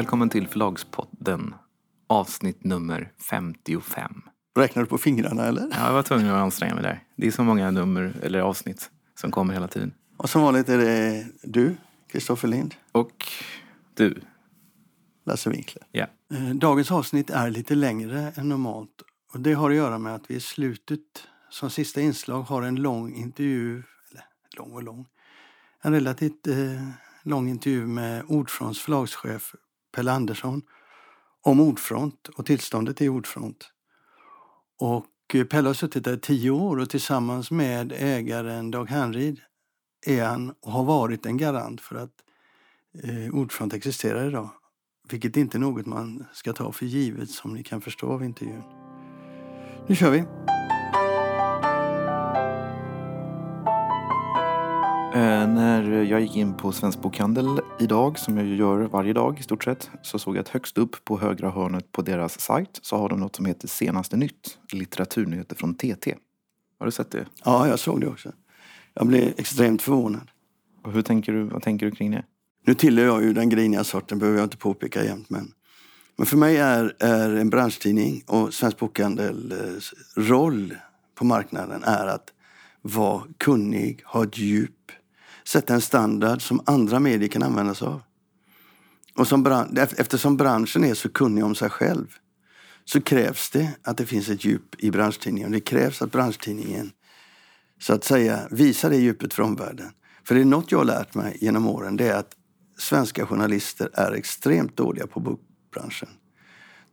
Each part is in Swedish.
Välkommen till Förlagspodden, avsnitt nummer 55. Räknar du på fingrarna eller? Ja, jag var tvungen att anstränga mig där. Det är så många nummer, eller avsnitt, som kommer hela tiden. Och som vanligt är det du, Kristoffer Lind, Och du. Lasse Winkler. Ja. Eh, Dagens avsnitt är lite längre än normalt. Och det har att göra med att vi i slutet, som sista inslag, har en lång intervju, eller lång och lång, en relativt eh, lång intervju med Ordfronts förlagschef Pelle Andersson om Ordfront och tillståndet i Ordfront. Och eh, Pelle har suttit där i tio år och tillsammans med ägaren Dag Hanrid är han och har varit en garant för att eh, Ordfront existerar idag. Vilket inte är något man ska ta för givet som ni kan förstå av intervjun. Nu kör vi! När jag gick in på Svensk Bokhandel idag, som jag gör varje dag i stort sett, så såg jag att högst upp på högra hörnet på deras sajt så har de något som heter Senaste Nytt, litteraturnyheter från TT. Har du sett det? Ja, jag såg det också. Jag blev extremt förvånad. Och hur tänker du, vad tänker du kring det? Nu tillhör jag ju den griniga sorten, behöver jag inte påpeka jämt. Men, men för mig är, är en branschtidning och Svensk Bokhandels roll på marknaden är att vara kunnig, ha ett djup, sätta en standard som andra medier kan använda sig av. Och som bran- eftersom branschen är så kunnig om sig själv så krävs det att det finns ett djup i branschtidningen. Det krävs att branschtidningen så att säga visar det djupet för omvärlden. För det är något jag har lärt mig genom åren, det är att svenska journalister är extremt dåliga på bokbranschen.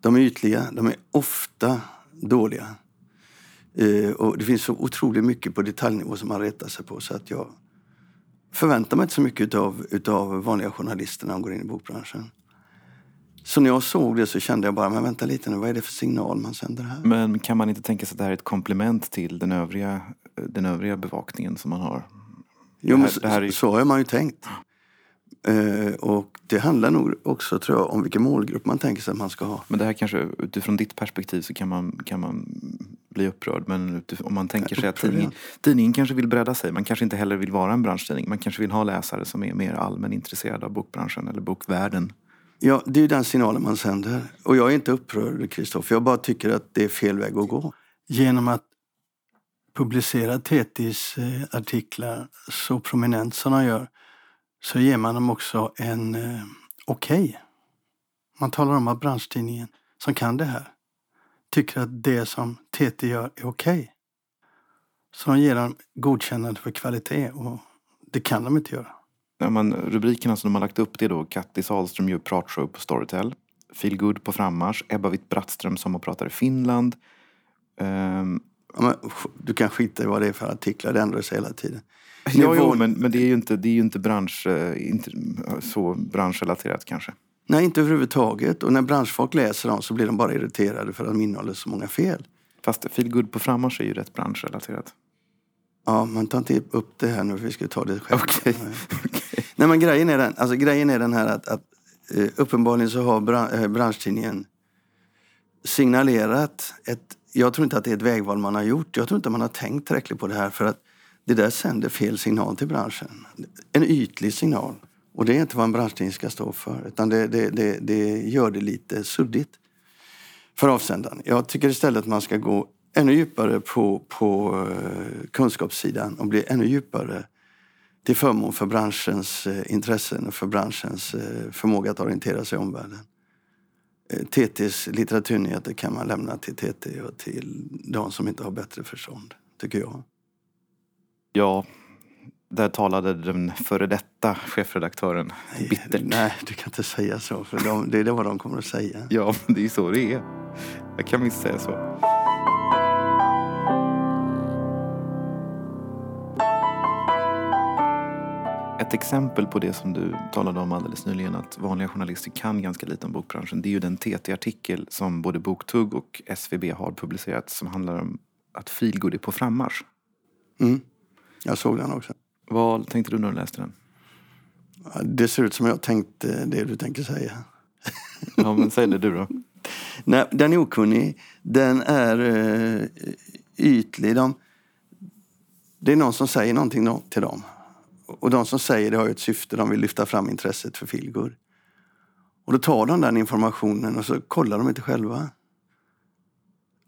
De är ytliga, de är ofta dåliga. Eh, och det finns så otroligt mycket på detaljnivå som man retar sig på så att jag förväntar mig inte så mycket utav, utav vanliga journalister när de går in i bokbranschen. Så när jag såg det så kände jag bara, men vänta lite nu, vad är det för signal man sänder här? Men kan man inte tänka sig att det här är ett komplement till den övriga, den övriga bevakningen som man har? Jo, Det men här- det här är så har man ju tänkt. Eh, och det handlar nog också, tror jag, om vilken målgrupp man tänker sig att man ska ha. Men det här kanske, utifrån ditt perspektiv så kan man, kan man bli upprörd. Men utifrån, om man tänker sig att tidningen, tidningen kanske vill bredda sig. Man kanske inte heller vill vara en branschtidning. Man kanske vill ha läsare som är mer allmän intresserade av bokbranschen eller bokvärlden. Ja, det är ju den signalen man sänder. Och jag är inte upprörd, Kristoffer. Jag bara tycker att det är fel väg att gå. Genom att publicera TTs eh, artiklar så prominent som de gör så ger man dem också en eh, okej. Man talar om att branschtidningen som kan det här tycker att det som TT gör är okej. Så de ger dem godkännande för kvalitet och det kan de inte göra. Ja, man, rubrikerna som de har lagt upp det är då Kattis Ahlström gör pratshow på Storytel. Feel Good på frammarsch. Ebba Witt-Brattström sommarpratar i Finland. Ehm, Ja, men, Du kan skita i vad det är för artiklar, det ändrar sig hela tiden. Ja, jo, men, men det är ju inte, det är ju inte, bransch, eh, inte så branschrelaterat kanske. Nej, inte överhuvudtaget. Och när branschfolk läser dem så blir de bara irriterade för att de innehåller så många fel. Fast Feel Good på frammarsch är ju rätt branschrelaterat. Ja, man tar inte upp det här nu för vi ska ta det själv. Okej. Nej. Nej, men grejen är den, alltså, grejen är den här att, att eh, uppenbarligen så har bran, eh, branschtidningen signalerat ett... Jag tror inte att det är ett vägval man har gjort. Jag tror inte man har tänkt tillräckligt på det här för att det där sänder fel signal till branschen. En ytlig signal. Och det är inte vad en branschtidning ska stå för. Utan det, det, det, det gör det lite suddigt för avsändaren. Jag tycker istället att man ska gå ännu djupare på, på eh, kunskapssidan och bli ännu djupare till förmån för branschens eh, intressen och för branschens eh, förmåga att orientera sig i omvärlden. TTs litteraturnyheter kan man lämna till TT och till de som inte har bättre förstånd, tycker jag. Ja, där talade den före detta chefredaktören bittert. Nej, du kan inte säga så, för de, det är vad de kommer att säga. Ja, men det är ju så det är. Jag kan visst säga så. Ett exempel på det som du talade om alldeles nyligen att vanliga journalister kan ganska lite om bokbranschen. Det är ju den TT-artikel som både Boktugg och SVB har publicerat som handlar om att feelgood är på frammarsch. Mm. Jag såg den också. Vad tänkte du när du läste den? Det ser ut som jag tänkte det du tänker säga. Ja, men säg det du då. Nej, den är okunnig. Den är uh, ytlig. De, det är någon som säger någonting till dem. Och de som säger det har ju ett syfte. De vill lyfta fram intresset för Feelgood. Och då tar de den informationen och så kollar de inte själva.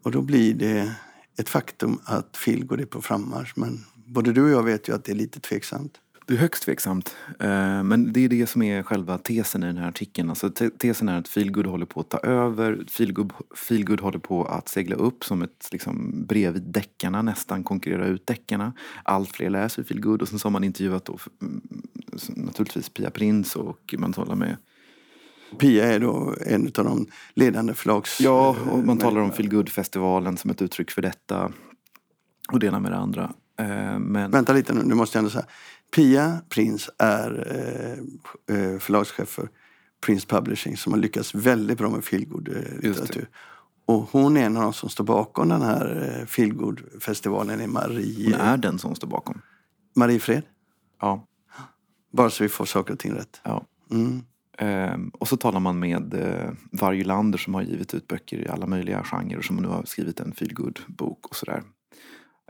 Och då blir det ett faktum att feelgood är på frammarsch. Men både du och jag vet ju att det är lite tveksamt. Det är högst tveksamt. Eh, men det är det som är själva tesen i den här artikeln. Alltså tesen är att feelgood håller på att ta över. Feelgood, feelgood håller på att segla upp som ett liksom, bredvid deckarna, nästan konkurrera ut deckarna. Allt fler läser feelgood och sen så har man intervjuat då, mm, naturligtvis Pia Prins och man talar med Pia är då en av de ledande förlags... Ja, och man talar om Feelgood-festivalen som ett uttryck för detta. Och det ena med det andra. Eh, men... Vänta lite nu, nu måste jag ändå säga. Pia Prins är eh, eh, förlagschef för Prince Publishing som har lyckats väldigt bra med feelgood-litteratur. Och hon är en av de som står bakom den här feelgood-festivalen, är Marie... Hon är den som står bakom. Marie Fred? Ja. Bara så vi får saker och ting rätt. Ja. Mm. Ehm, och så talar man med eh, Varje Lander som har givit ut böcker i alla möjliga genrer och som nu har skrivit en feelgood-bok och sådär.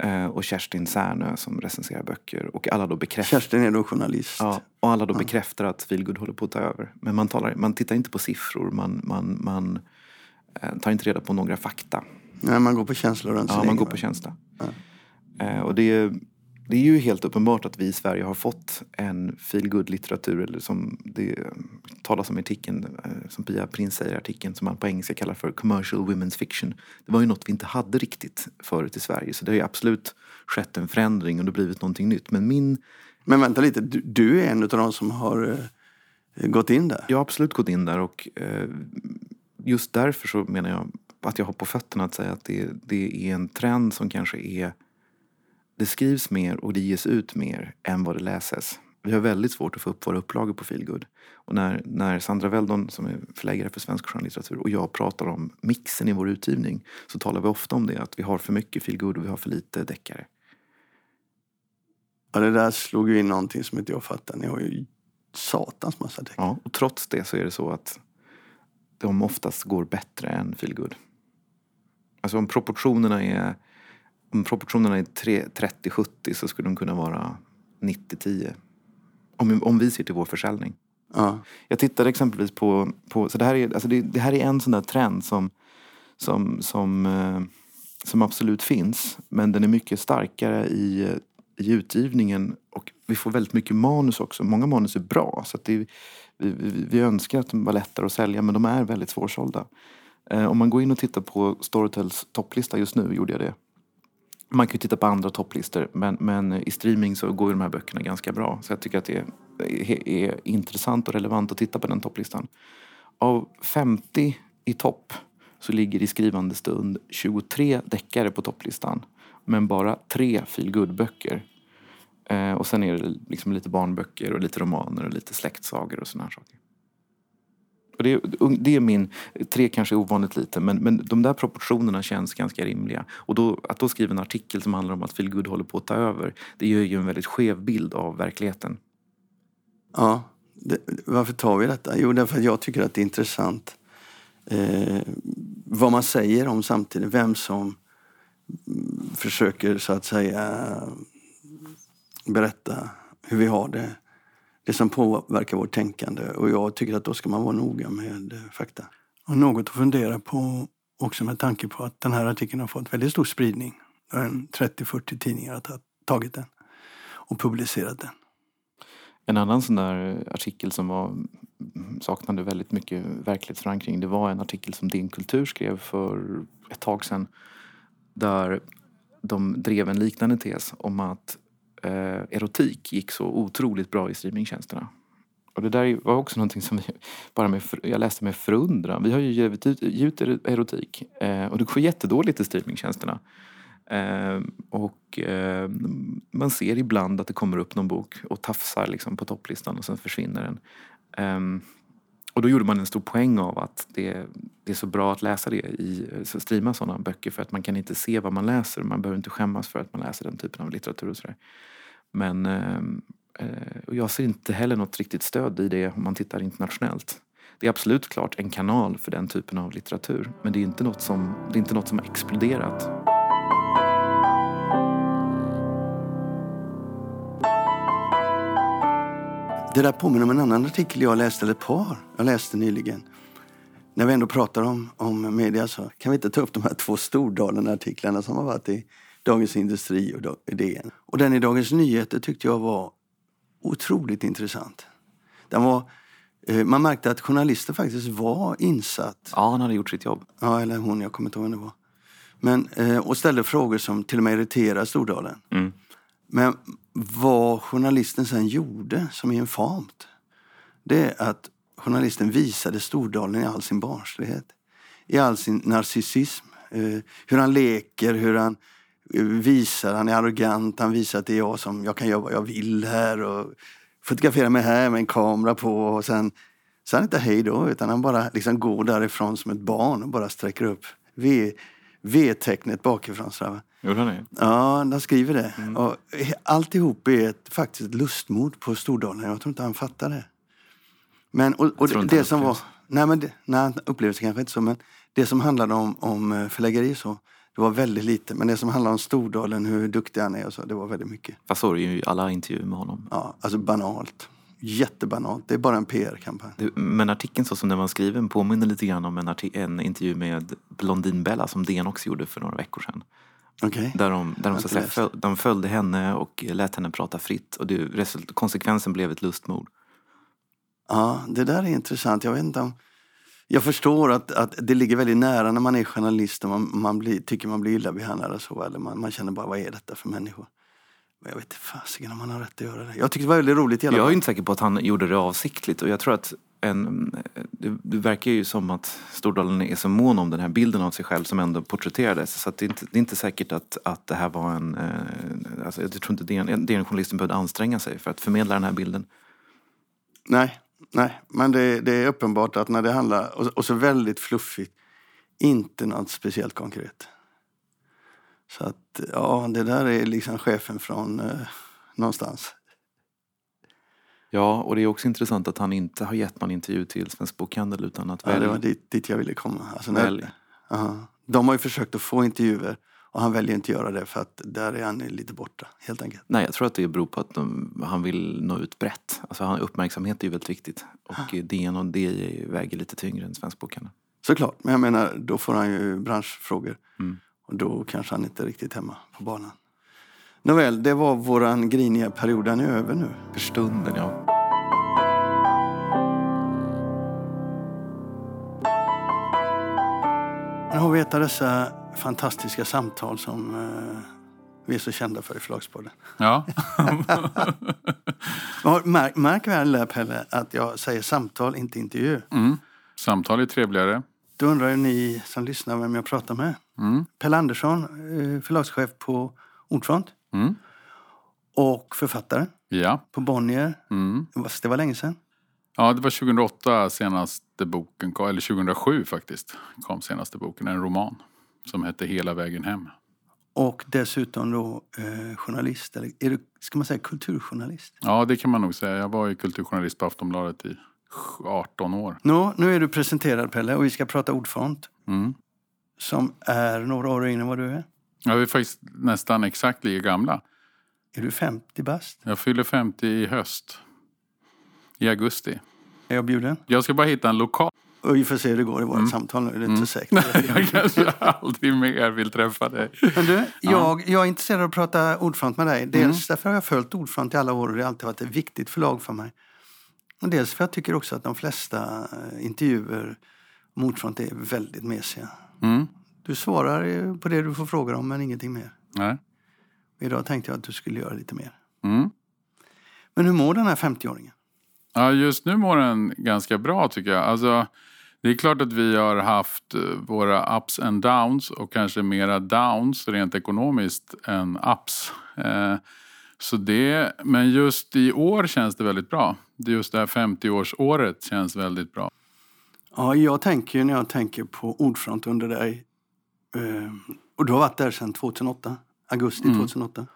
Eh, och Kerstin Särnö som recenserar böcker. Och alla då bekräftar... Kerstin är då journalist. Ja, och alla då ja. bekräftar att feelgood håller på att ta över. Men man, talar, man tittar inte på siffror, man, man, man eh, tar inte reda på några fakta. Nej, man går på känsla och Ja, man går på känsla. Ja. Eh, och det det är ju helt uppenbart att vi i Sverige har fått en feelgood litteratur eller som det talas om i artikeln, eh, som Pia Prins säger i artikeln, som man på engelska kallar för commercial women's fiction. Det var ju något vi inte hade riktigt förut i Sverige så det har ju absolut skett en förändring och det har blivit någonting nytt. Men min... Men vänta lite, du, du är en av de som har eh, gått in där? Jag har absolut gått in där och eh, just därför så menar jag att jag har på fötterna att säga att det, det är en trend som kanske är det skrivs mer och det ges ut mer än vad det läses. Vi har väldigt svårt att få upp våra upplagor på Feelgood. Och när, när Sandra Weldon, som är förläggare för svensk skönlitteratur, och jag pratar om mixen i vår utgivning så talar vi ofta om det, att vi har för mycket Feelgood och vi har för lite deckare. Ja, det där slog ju in någonting som inte jag fattar. Ni har ju satans massa deckare. Ja, och trots det så är det så att de oftast går bättre än Feelgood. Alltså om proportionerna är om proportionerna är 30-70 så skulle de kunna vara 90-10. Om, om vi ser till vår försäljning. Ja. Jag tittade exempelvis på, på så det här, är, alltså det, det, här är en sån där trend som, som, som, eh, som absolut finns. Men den är mycket starkare i, i utgivningen och vi får väldigt mycket manus också. Många manus är bra. Så det, vi, vi, vi önskar att de var lättare att sälja men de är väldigt svårsålda. Eh, om man går in och tittar på Storytels topplista just nu, gjorde jag det. Man kan ju titta på andra topplistor men, men i streaming så går ju de här böckerna ganska bra. Så jag tycker att det är, är intressant och relevant att titta på den topplistan. Av 50 i topp så ligger i skrivande stund 23 deckare på topplistan. Men bara tre feelgood-böcker. Eh, och sen är det liksom lite barnböcker och lite romaner och lite släktsagor och sådana här saker. Och det, det, är min, tre kanske är ovanligt lite, men, men de där proportionerna känns ganska rimliga. Och då, att då skriva en artikel som handlar om att feelgood håller på att ta över, det ger ju en väldigt skev bild av verkligheten. Ja, det, varför tar vi detta? Jo, därför att jag tycker att det är intressant eh, vad man säger om samtiden, vem som försöker så att säga berätta hur vi har det det som påverkar vårt tänkande. Och jag tycker att då ska man vara noga med eh, fakta. Och något att fundera på också med tanke på att den här artikeln har fått väldigt stor spridning. 30-40 tidningar har tagit den och publicerat den. En annan sån där artikel som var, saknade väldigt mycket verklighetsförankring det var en artikel som Din Kultur skrev för ett tag sedan. Där de drev en liknande tes om att eh, erotik gick så otroligt bra i streamingtjänsterna. Och det där var också någonting som vi, bara med, jag läste med förundran. Vi har ju givit ut, givit erotik eh, och det går jättedåligt i streamingtjänsterna. Eh, och eh, man ser ibland att det kommer upp någon bok och tafsar liksom på topplistan och sen försvinner den. Ehm, och då gjorde man en stor poäng av att det, det är så bra att läsa det i, streama sådana böcker för att man kan inte se vad man läser. Man behöver inte skämmas för att man läser den typen av litteratur och sådär. Men eh, eh, och jag ser inte heller något riktigt stöd i det om man tittar internationellt. Det är absolut klart en kanal för den typen av litteratur men det är inte något som, det är inte något som har exploderat. Det där påminner om en annan artikel jag läste, eller ett par jag läste nyligen. När vi ändå pratar om, om media så kan vi inte ta upp de här två Stordalen-artiklarna som har varit i Dagens Industri och DN. Och den i Dagens Nyheter tyckte jag var otroligt intressant. Den var, eh, man märkte att journalisten faktiskt var insatt. Ja, han hade gjort sitt jobb. Ja, eller hon, jag kommer inte ihåg vem det var. Men, eh, och ställde frågor som till och med irriterade Stordalen. Mm. Men vad journalisten sen gjorde, som är infamt, det är att journalisten visade Stordalen i all sin barnslighet. I all sin narcissism. Eh, hur han leker, hur han eh, visar, han är arrogant, han visar att det är jag som, jag kan göra vad jag vill här och fotografera mig här med en kamera på och sen så han inte hej då, utan han bara liksom går därifrån som ett barn och bara sträcker upp V-tecknet bakifrån. sådär. Gjorde han det? Ja, de skriver det. Mm. Och alltihop är ett, faktiskt ett lustmord på Stordalen. Jag tror inte han fattar det. Men, och, och det, det som var... Nej, men det, nej, han upplevde det kanske inte så. Men det som handlade om, om eh, förläggeri så, det var väldigt lite. Men det som handlade om Stordalen, hur duktig han är och så, det var väldigt mycket. Fast så är det ju alla intervjuer med honom. Ja, alltså banalt. Jättebanalt. Det är bara en PR-kampanj. Men artikeln så som den var skriven påminner lite grann om en, en intervju med Blondinbella som DN också gjorde för några veckor sedan. Okay. Där, de, där de, så säga, föl, de följde henne och lät henne prata fritt. Och det, konsekvensen blev ett lustmord. Ja, det där är intressant. Jag vet inte om... Jag förstår att, att det ligger väldigt nära när man är journalist och man, man blir, tycker man blir illa behandlad och så. Eller man, man känner bara, vad är detta för människor? Men jag vet inte fasiken om han har rätt att göra det. Jag tycker det var väldigt roligt i alla Jag är inte säker på att han gjorde det avsiktligt och jag tror att en, det, det, verkar ju som att Stordalen är så mån om den här bilden av sig själv som ändå porträtterades. Så det, är inte, det är inte säkert att, att det här var en... Eh, alltså jag tror inte DN-journalisten behövde anstränga sig för att förmedla den här bilden. Nej, nej. men det, det är uppenbart att när det handlar, och, och så väldigt fluffigt, inte något speciellt konkret. Så att, ja, det där är liksom chefen från eh, någonstans. Ja, och det är också intressant att han inte har gett någon intervju till Svensk Bokhandel utan att ja, det var dit, dit jag ville komma. Alltså, välj. uh, de har ju försökt att få intervjuer och han väljer inte att göra det för att där är han lite borta, helt enkelt. Nej, jag tror att det beror på att de, han vill nå ut brett. Alltså, uppmärksamhet är ju väldigt viktigt. Och DN och DJ väger lite tyngre än Svensk Bokhandel. Såklart, men jag menar, då får han ju branschfrågor. Mm. Och då kanske han inte är riktigt hemma på banan. Nåväl, det var våran griniga period. Den är över nu. För stunden, ja. Nu har vi ett av dessa fantastiska samtal som eh, vi är så kända för i Förlagspodden. Ja. märk, märk väl, Pelle, att jag säger samtal, inte intervju. Mm. Samtal är trevligare. Då undrar ju ni som lyssnar vem jag pratar med. Mm. Pelle Andersson, eh, förlagschef på Ordfront. Mm. Och författare Ja. på Bonnier. Mm. Det var länge sedan. Ja, det var 2008 senaste boken kom, eller 2007 faktiskt, kom senaste boken. En roman som hette Hela vägen hem. Och dessutom då eh, journalist, eller är du, ska man säga kulturjournalist? Ja, det kan man nog säga. Jag var ju kulturjournalist på Aftonbladet i 18 år. Nå, nu är du presenterad Pelle och vi ska prata Ordfront. Mm. Som är några år yngre än vad du är. Ja, vi är faktiskt nästan exakt lika gamla. Är du 50 bast? Jag fyller 50 i höst. I augusti. Är jag bjuden? Jag ska bara hitta en lokal. Och vi får se hur det går i vårt mm. samtal nu. Det är inte mm. säkert. jag kanske aldrig mer vill träffa dig. Men du, jag, jag är intresserad av att prata Ordfront med dig. Dels mm. därför har jag följt Ordfront i alla år och det har alltid varit ett viktigt förlag för mig. Och dels för jag tycker också att de flesta intervjuer om Ordfront är väldigt mesiga. Mm. Du svarar på det du får frågor om men ingenting mer. Nej. Idag tänkte jag att du skulle göra lite mer. Mm. Men hur mår den här 50-åringen? Ja, just nu mår den ganska bra tycker jag. Alltså, det är klart att vi har haft eh, våra ups and downs och kanske mera downs rent ekonomiskt än ups. Eh, så det, men just i år känns det väldigt bra. Just det här 50-årsåret känns väldigt bra. Ja, jag tänker när jag tänker på Ordfront under dig. Eh, och du har varit där sedan 2008, augusti mm. 2008.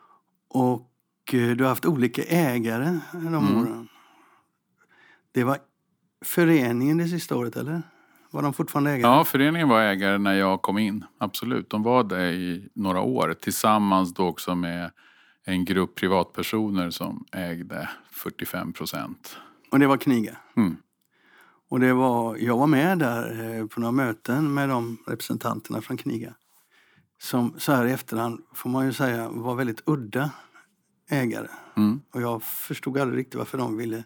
Och du har haft olika ägare de mm. åren. Det var föreningen det sista året, eller? Var de fortfarande ägare? Ja, föreningen var ägare när jag kom in. Absolut. De var det i några år. Tillsammans då också med en grupp privatpersoner som ägde 45 procent. Och det var Kniga? Mm. Och det var, jag var med där eh, på några möten med de representanterna från Kniga. Som så här i efterhand får man ju säga var väldigt udda ägare. Mm. Och jag förstod aldrig riktigt varför de ville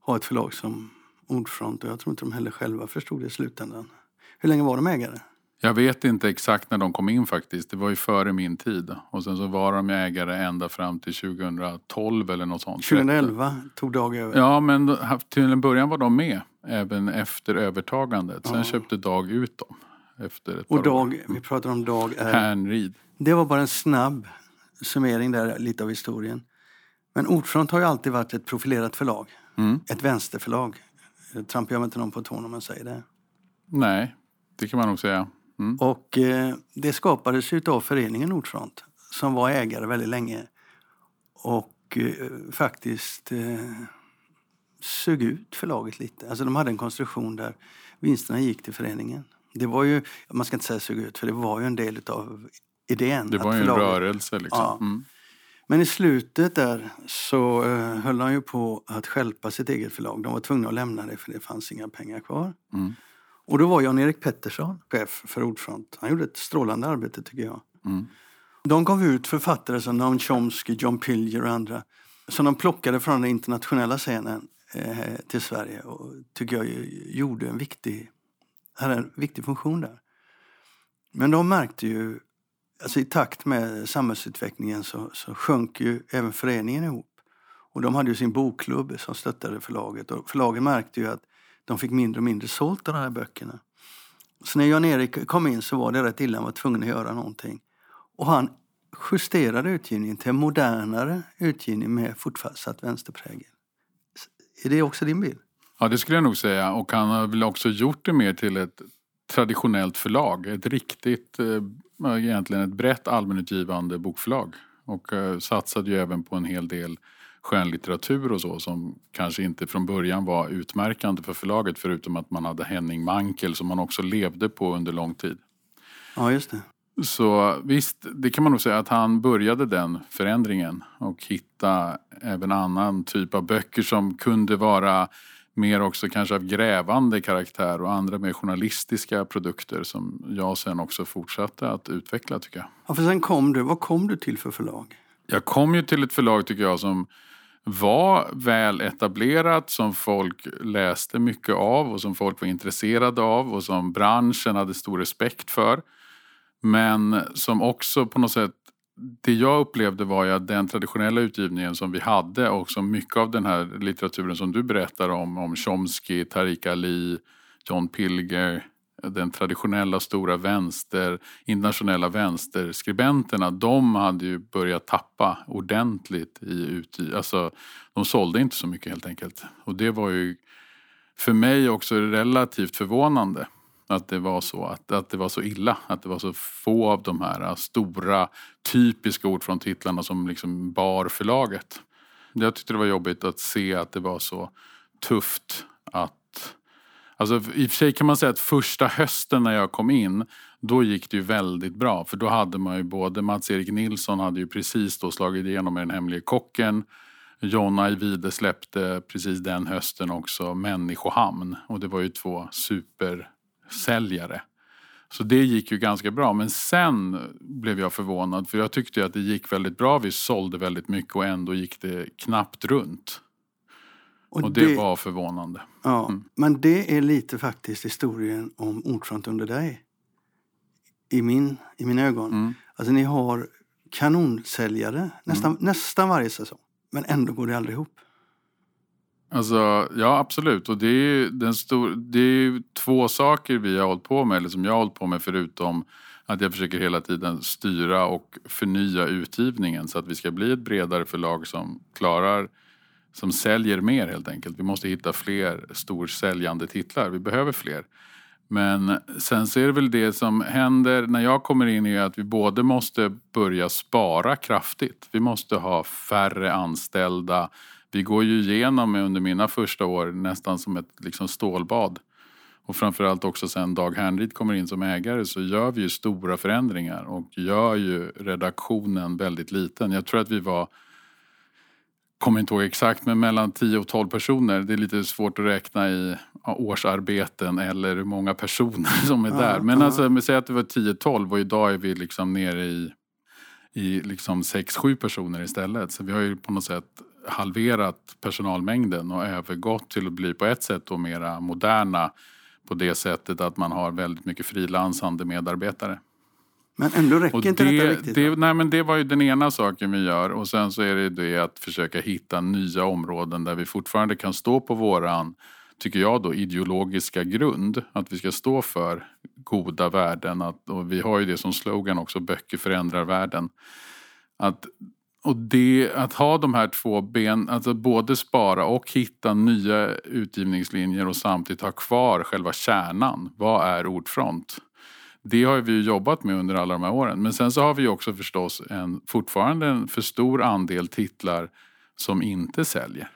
ha ett förlag som Ordfront och jag tror inte de heller själva förstod det i slutändan. Hur länge var de ägare? Jag vet inte exakt när de kom in faktiskt. Det var ju före min tid. Och sen så var de ägare ända fram till 2012 eller något sånt. 2011 tog Dag över. Ja, men till en början var de med. Även efter övertagandet. Sen Ja. köpte Dag ut dem. Efter ett Och par år. Dag, vi pratar om Dag är... Härnrid. Det var bara en snabb summering där, lite av historien. Men Ordfront har ju alltid varit ett profilerat förlag. Mm. Ett vänsterförlag. Jag trampar jag inte någon på tån om man säger det. Nej, det kan man nog säga. Mm. Och eh, det skapades av föreningen Ordfront som var ägare väldigt länge och eh, faktiskt eh, sög ut förlaget lite. Alltså de hade en konstruktion där vinsterna gick till föreningen. Det var ju, man ska inte säga sög ut, för det var ju en del av idén. Det att var ju en förlaget- rörelse liksom. Ja. Mm. Men i slutet där så eh, höll han ju på att stjälpa sitt eget förlag. De var tvungna att lämna det för det fanns inga pengar kvar. Mm. Och då var Jan-Erik Pettersson chef för Ordfront. Han gjorde ett strålande arbete tycker jag. Mm. De gav ut författare som Noam Chomsky, John Pilger och andra som de plockade från den internationella scenen eh, till Sverige och tycker jag gjorde en viktig, hade en viktig funktion där. Men de märkte ju, alltså i takt med samhällsutvecklingen så, så sjönk ju även föreningen ihop. Och de hade ju sin bokklubb som stöttade förlaget och förlaget märkte ju att de fick mindre och mindre sålt av de här böckerna. Så när Jan-Erik kom in så var det rätt illa, han var tvungen att göra någonting. Och han justerade utgivningen till en modernare utgivning med fortsatt vänsterprägel. Är det också din bild? Ja, det skulle jag nog säga. Och han har väl också gjort det mer till ett traditionellt förlag. Ett riktigt, eh, egentligen ett brett allmänutgivande bokförlag. Och eh, satsade ju även på en hel del skönlitteratur och så som kanske inte från början var utmärkande för förlaget förutom att man hade Henning Mankell som man också levde på under lång tid. Ja, just det. Så visst, det kan man nog säga att han började den förändringen och hitta även annan typ av böcker som kunde vara mer också kanske av grävande karaktär och andra mer journalistiska produkter som jag sen också fortsatte att utveckla tycker jag. Ja, för sen kom du, vad kom du till för förlag? Jag kom ju till ett förlag tycker jag som var väl etablerat, som folk läste mycket av och som folk var intresserade av och som branschen hade stor respekt för. Men som också på något sätt, det jag upplevde var ju att den traditionella utgivningen som vi hade och som mycket av den här litteraturen som du berättar om, om Chomsky, Tariq Ali, John Pilger, den traditionella stora vänster, internationella vänsterskribenterna, de hade ju börjat tappa ordentligt i utgivning. Alltså, de sålde inte så mycket helt enkelt. Och det var ju för mig också relativt förvånande att det var så, att, att det var så illa. Att det var så få av de här stora typiska ord från titlarna som liksom bar förlaget. Jag tyckte det var jobbigt att se att det var så tufft att Alltså, I och för sig kan man säga att första hösten när jag kom in då gick det ju väldigt bra. För då hade man ju både Mats-Erik Nilsson hade ju precis då slagit igenom med Den hemlige kocken. Jonna Ajvide släppte precis den hösten också Människohamn. Och det var ju två supersäljare. Så det gick ju ganska bra. Men sen blev jag förvånad för jag tyckte att det gick väldigt bra. Vi sålde väldigt mycket och ändå gick det knappt runt. Och, det, var förvånande. Ja, Mm. men det är lite faktiskt historien om Ordfront under dig. I, min, i mina ögon. Mm. Alltså ni har kanonsäljare nästan, nästan varje säsong. Men ändå går det aldrig ihop. Alltså, ja absolut. Och det är den stor, det är två saker vi har hållit på med, eller som jag har hållit på med förutom att jag försöker hela tiden styra och förnya utgivningen så att vi ska bli ett bredare förlag som klarar, som säljer mer helt enkelt. Vi måste hitta fler storsäljande titlar, vi behöver fler. Men sen så är det väl det som händer när jag kommer in är att vi både måste börja spara kraftigt. Vi måste ha färre anställda. Vi går ju igenom under mina första år nästan som ett liksom stålbad. och framförallt också sen Dag Hernrid kommer in som ägare så gör vi ju stora förändringar och gör ju redaktionen väldigt liten. Jag tror att vi var kommer inte ihåg exakt, men mellan 10 och 12 personer. Det är lite svårt att räkna i årsarbeten eller hur många personer som är ja, där. Men ja. alltså, säg att det var 10-12 och idag är vi liksom nere i, i liksom 6-7 personer istället. Så vi har ju på något sätt halverat personalmängden och övergått till att bli på ett sätt då mera moderna på det sättet att man har väldigt mycket frilansande medarbetare. Men ändå räcker och inte det, detta riktigt? Det, nej, men det var ju den ena saken vi gör och sen så är det det att försöka hitta nya områden där vi fortfarande kan stå på våran, tycker jag då, ideologiska grund. Att vi ska stå för goda värden. Att, och vi har ju det som slogan också, böcker förändrar världen. Att, och det, att ha de här två ben, alltså både spara och hitta nya utgivningslinjer och samtidigt ha kvar själva kärnan. Vad är ordfront? Det har vi jobbat med under alla de här åren. Men sen så har vi också förstås en, fortfarande en för stor andel titlar som inte säljer.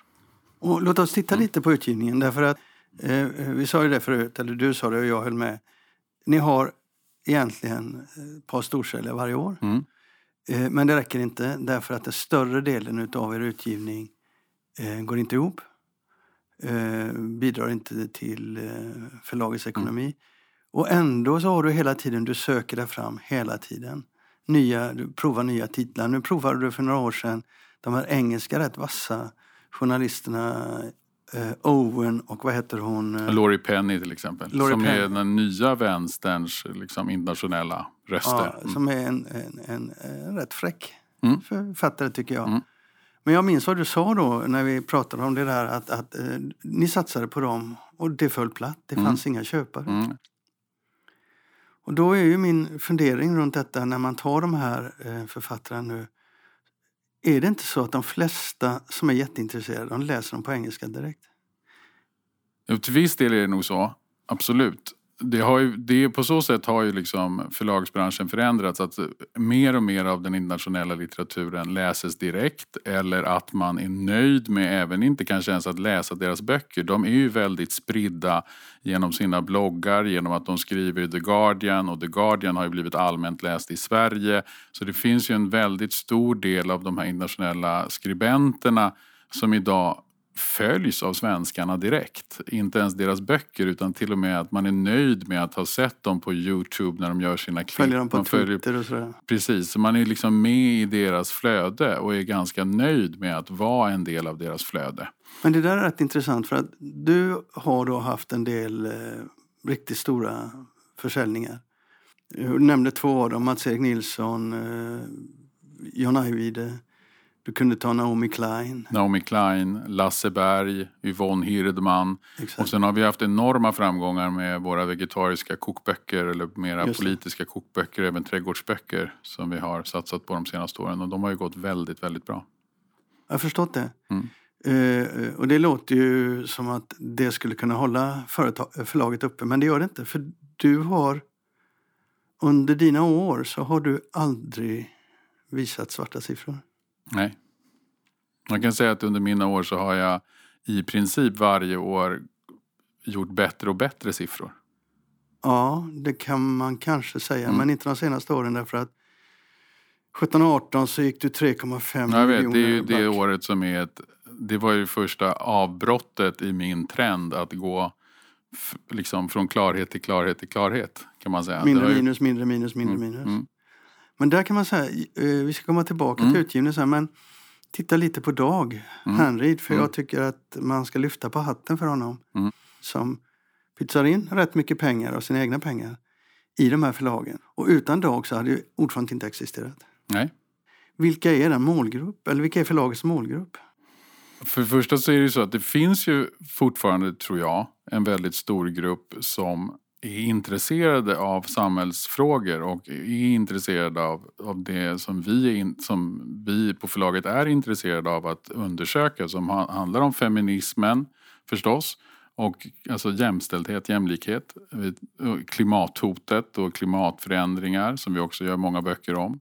Och låt oss titta lite på utgivningen. Därför att, eh, vi sa ju det förut, eller du sa det och jag höll med. Ni har egentligen ett par storsäljare varje år. Mm. Eh, men det räcker inte därför att den större delen av er utgivning eh, går inte ihop. Eh, bidrar inte till eh, förlagets ekonomi. Mm. Och ändå så har du hela tiden, du söker dig fram hela tiden. Nya, du provar nya titlar. Nu provade du för några år sedan de här engelska rätt vassa journalisterna eh, Owen och vad heter hon? Eh, Laurie Penny till exempel. Laurie som Penny. är den nya vänsterns liksom, internationella röster. Ja, som är en, en, en, en rätt fräck mm. författare tycker jag. Mm. Men jag minns vad du sa då när vi pratade om det där att, att eh, ni satsade på dem och det föll platt. Det mm. fanns mm. inga köpare. Och då är ju min fundering runt detta när man tar de här eh, författarna nu. Är det inte så att de flesta som är jätteintresserade, de läser dem på engelska direkt? Jo, till viss del är det nog så, absolut det har ju, det, på så sätt har ju liksom förlagsbranschen förändrats. Att mer och mer av den internationella litteraturen läses direkt eller att man är nöjd med, även inte kanske ens att läsa deras böcker. De är ju väldigt spridda genom sina bloggar, genom att de skriver i The Guardian och The Guardian har ju blivit allmänt läst i Sverige. Så det finns ju en väldigt stor del av de här internationella skribenterna som idag följs av svenskarna direkt. Inte ens deras böcker utan till och med att man är nöjd med att ha sett dem på Youtube när de gör sina klipp. Följer dem på man Twitter och sådär. Precis, så man är liksom med i deras flöde och är ganska nöjd med att vara en del av deras flöde. Men det där är rätt intressant för att du har då haft en del eh, riktigt stora försäljningar. Du nämnde två av dem, Mats-Erik Nilsson, eh, John Ajvide. Du kunde ta Naomi Klein. Naomi Klein, Lasse Berg, Yvonne Hirdman. Exakt. Och sen har vi haft enorma framgångar med våra vegetariska kokböcker eller mera politiska kokböcker, även trädgårdsböcker som vi har satsat på de senaste åren. Och de har ju gått väldigt, väldigt bra. Jag har förstått det. Mm. Uh, och det låter ju som att det skulle kunna hålla företag, förlaget uppe, men det gör det inte. För du har, under dina år så har du aldrig visat svarta siffror. Nej. Man kan säga att under mina år så har jag i princip varje år gjort bättre och bättre siffror. Ja, det kan man kanske säga, mm. men inte de senaste åren därför att 17 18 så gick du 3,5 Jag vet, det är ju det året som är ett... Det var ju första avbrottet i min trend att gå liksom från klarhet till klarhet till klarhet. Kan man säga. Mindre minus, mindre minus, mindre mm, minus. Mm. Men där kan man säga, eh, vi ska komma tillbaka mm. till utgivningen sen, men titta lite på Dag mm. Henrid, för mm. jag tycker att man ska lyfta på hatten för honom. Mm. Som pytsar in rätt mycket pengar av sina egna pengar i de här förlagen. Och utan Dag så hade ju ordförande inte existerat. Nej. Vilka är den målgrupp, eller vilka är förlagets målgrupp? För det första så är det så att det finns ju fortfarande, tror jag, en väldigt stor grupp som är intresserade av samhällsfrågor och är intresserade av, av det som vi, in, som vi på förlaget är intresserade av att undersöka som handlar om feminismen förstås och alltså jämställdhet, jämlikhet, klimathotet och klimatförändringar som vi också gör många böcker om.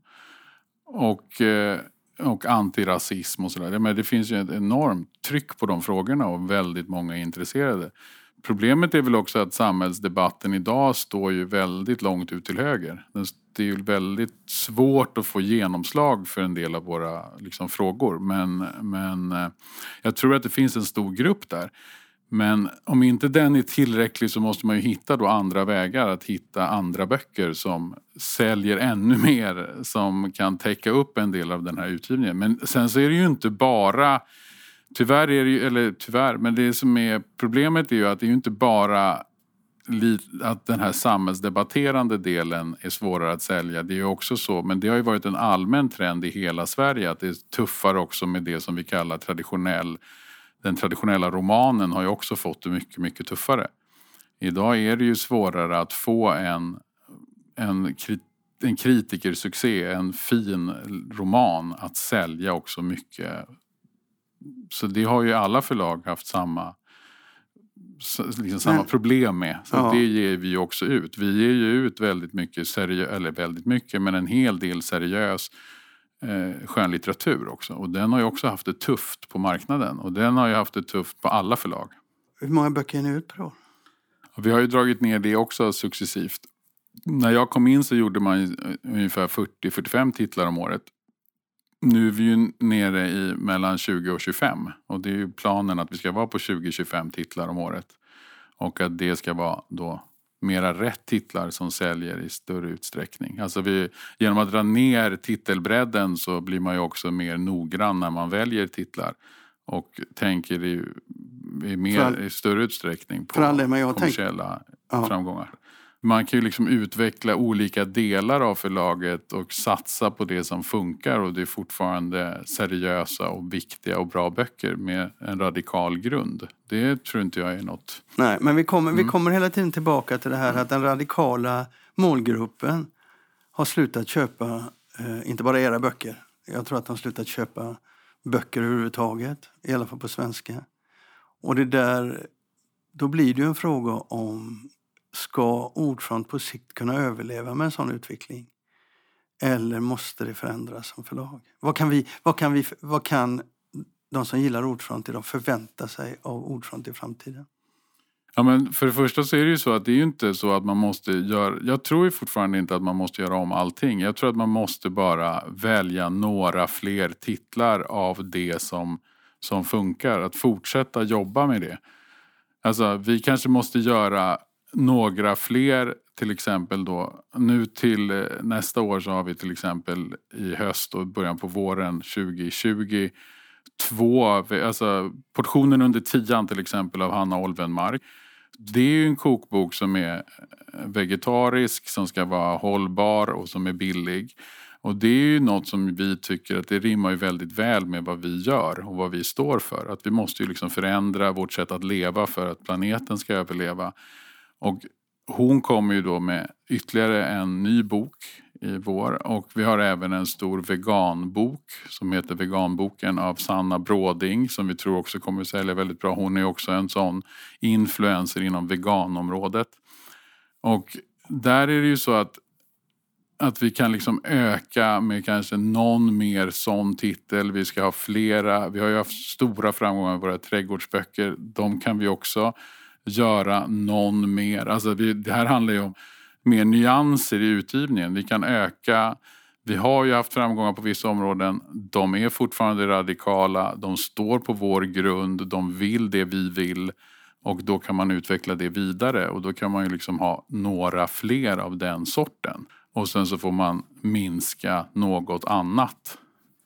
Och, eh, och antirasism och sådär. Men det finns ju ett enormt tryck på de frågorna och väldigt många är intresserade problemet är väl också att samhällsdebatten idag står ju väldigt långt ut till höger. Det är ju väldigt svårt att få genomslag för en del av våra liksom, frågor. Men, men eh, jag tror att det finns en stor grupp där. Men om inte den är tillräcklig så måste man ju hitta då andra vägar att hitta andra böcker som säljer ännu mer som kan täcka upp en del av den här utgivningen. Men sen så är det ju inte bara Tyvärr är det ju, eller tyvärr, men det som är problemet är ju att det är ju inte bara att den här samhällsdebatterande delen är svårare att sälja. Det är ju också så, men det har ju varit en allmän trend i hela Sverige att det är tuffare också med det som vi kallar traditionell den traditionella romanen har ju också fått det mycket, mycket tuffare. Idag är det ju svårare att få en, en, en kritikersuccé, en fin roman att sälja också mycket. Så det har ju alla förlag haft samma, liksom samma problem med. Så ja. det ger vi också ut. Vi ger ju ut väldigt mycket, seriö, eller väldigt mycket, men en hel del seriös eh, skönlitteratur också. Och den har ju också haft det tufft på marknaden. Och den har ju haft det tufft på alla förlag. Hur många böcker är ni ut per år? Vi har ju dragit ner det också successivt. När jag kom in så gjorde man ungefär 40-45 titlar om året. Nu är vi ju nere i mellan 20 och 25 och det är ju planen att vi ska vara på 20-25 titlar om året. Och att det ska vara då mera rätt titlar som säljer i större utsträckning. Alltså vi, genom att dra ner titelbredden så blir man ju också mer noggrann när man väljer titlar. Och tänker i, i, mer, all, i större utsträckning på kommersiella tänk, framgångar man kan ju liksom utveckla olika delar av förlaget och satsa på det som funkar och det är fortfarande seriösa och viktiga och bra böcker med en radikal grund. Det tror inte jag är något. Nej, men vi kommer, mm. vi kommer hela tiden tillbaka till det här att den radikala målgruppen har slutat köpa, eh, inte bara era böcker, jag tror att de har slutat köpa böcker överhuvudtaget, i alla fall på svenska. Och det där, då blir det ju en fråga om Ska Ordfront på sikt kunna överleva med en sån utveckling? Eller måste det förändras som förlag? Vad kan, vi, vad kan, vi, vad kan de som gillar Ordfront idag förvänta sig av Ordfront i framtiden? Ja, men för det första så är det ju så att det är ju inte så att man måste göra... Jag tror ju fortfarande inte att man måste göra om allting. Jag tror att man måste bara välja några fler titlar av det som, som funkar. Att fortsätta jobba med det. Alltså, vi kanske måste göra några fler till exempel då. Nu till eh, nästa år så har vi till exempel i höst och början på våren 2020 två, alltså portionen under tian till exempel av Hanna Olvenmark. Det är ju en kokbok som är eh, vegetarisk, som ska vara hållbar och som är billig. Och det är ju något som vi tycker att det rimmar ju väldigt väl med vad vi gör och vad vi står för. Att vi måste ju liksom förändra vårt sätt att leva för att planeten ska överleva. Och hon kommer ju då med ytterligare en ny bok i vår och vi har även en stor veganbok som heter Veganboken av Sanna Bråding som vi tror också kommer att sälja väldigt bra. Hon är också en sån influencer inom veganområdet. Och där är det ju så att att vi kan liksom öka med kanske någon mer sån titel. Vi ska ha flera. Vi har ju haft stora framgångar med våra trädgårdsböcker. De kan vi också göra någon mer. Alltså vi, det här handlar ju om mer nyanser i utgivningen. Vi kan öka vi har ju haft framgångar på vissa områden. De är fortfarande radikala. De står på vår grund. De vill det vi vill. Och då kan man utveckla det vidare. Och då kan man ju liksom ha några fler av den sorten. Och sen så får man minska något annat.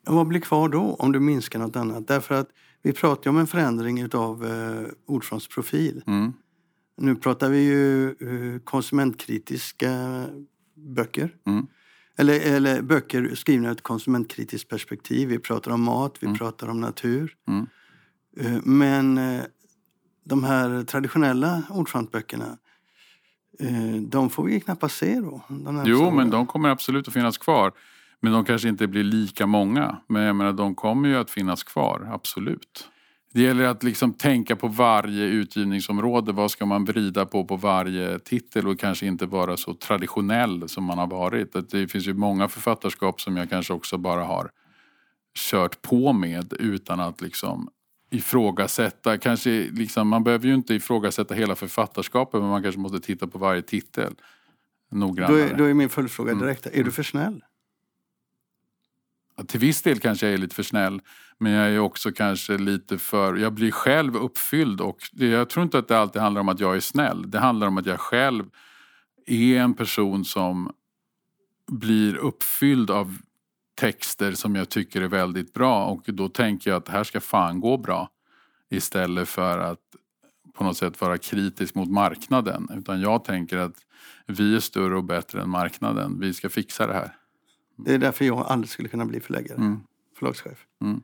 Vad blir kvar då om du minskar något annat? Därför att vi pratar ju om en förändring av eh, ordfrontsprofil. Mm. Nu pratar vi ju eh, konsumentkritiska böcker. Mm. Eller, eller böcker skrivna ur ett konsumentkritiskt perspektiv. Vi pratar om mat, vi mm. pratar om natur. Mm. Eh, men eh, de här traditionella ordfrontböckerna eh, de får vi knappast se då. Jo, men de kommer absolut att finnas kvar. Men de kanske inte blir lika många. Men jag menar, de kommer ju att finnas kvar, absolut. Det gäller att liksom tänka på varje utgivningsområde. Vad ska man vrida på på varje titel och kanske inte vara så traditionell som man har varit. Det finns ju många författarskap som jag kanske också bara har kört på med utan att liksom ifrågasätta, kanske liksom, man behöver ju inte ifrågasätta hela författarskapet men man kanske måste titta på varje titel Då noggrannare. är, då är min följdfråga Mm. direkt. Är du för snäll? Till viss del kanske jag är lite för snäll men jag är också kanske lite för, jag blir själv uppfylld och jag tror inte att det alltid handlar om att jag är snäll. Det handlar om att jag själv är en person som blir uppfylld av texter som jag tycker är väldigt bra och då tänker jag att det här ska fan gå bra. Istället för att på något sätt vara kritisk mot marknaden. Utan jag tänker att vi är större och bättre än marknaden. Vi ska fixa det här. Det är därför jag aldrig skulle kunna bli förläggare, Mm. förlagschef. Mm.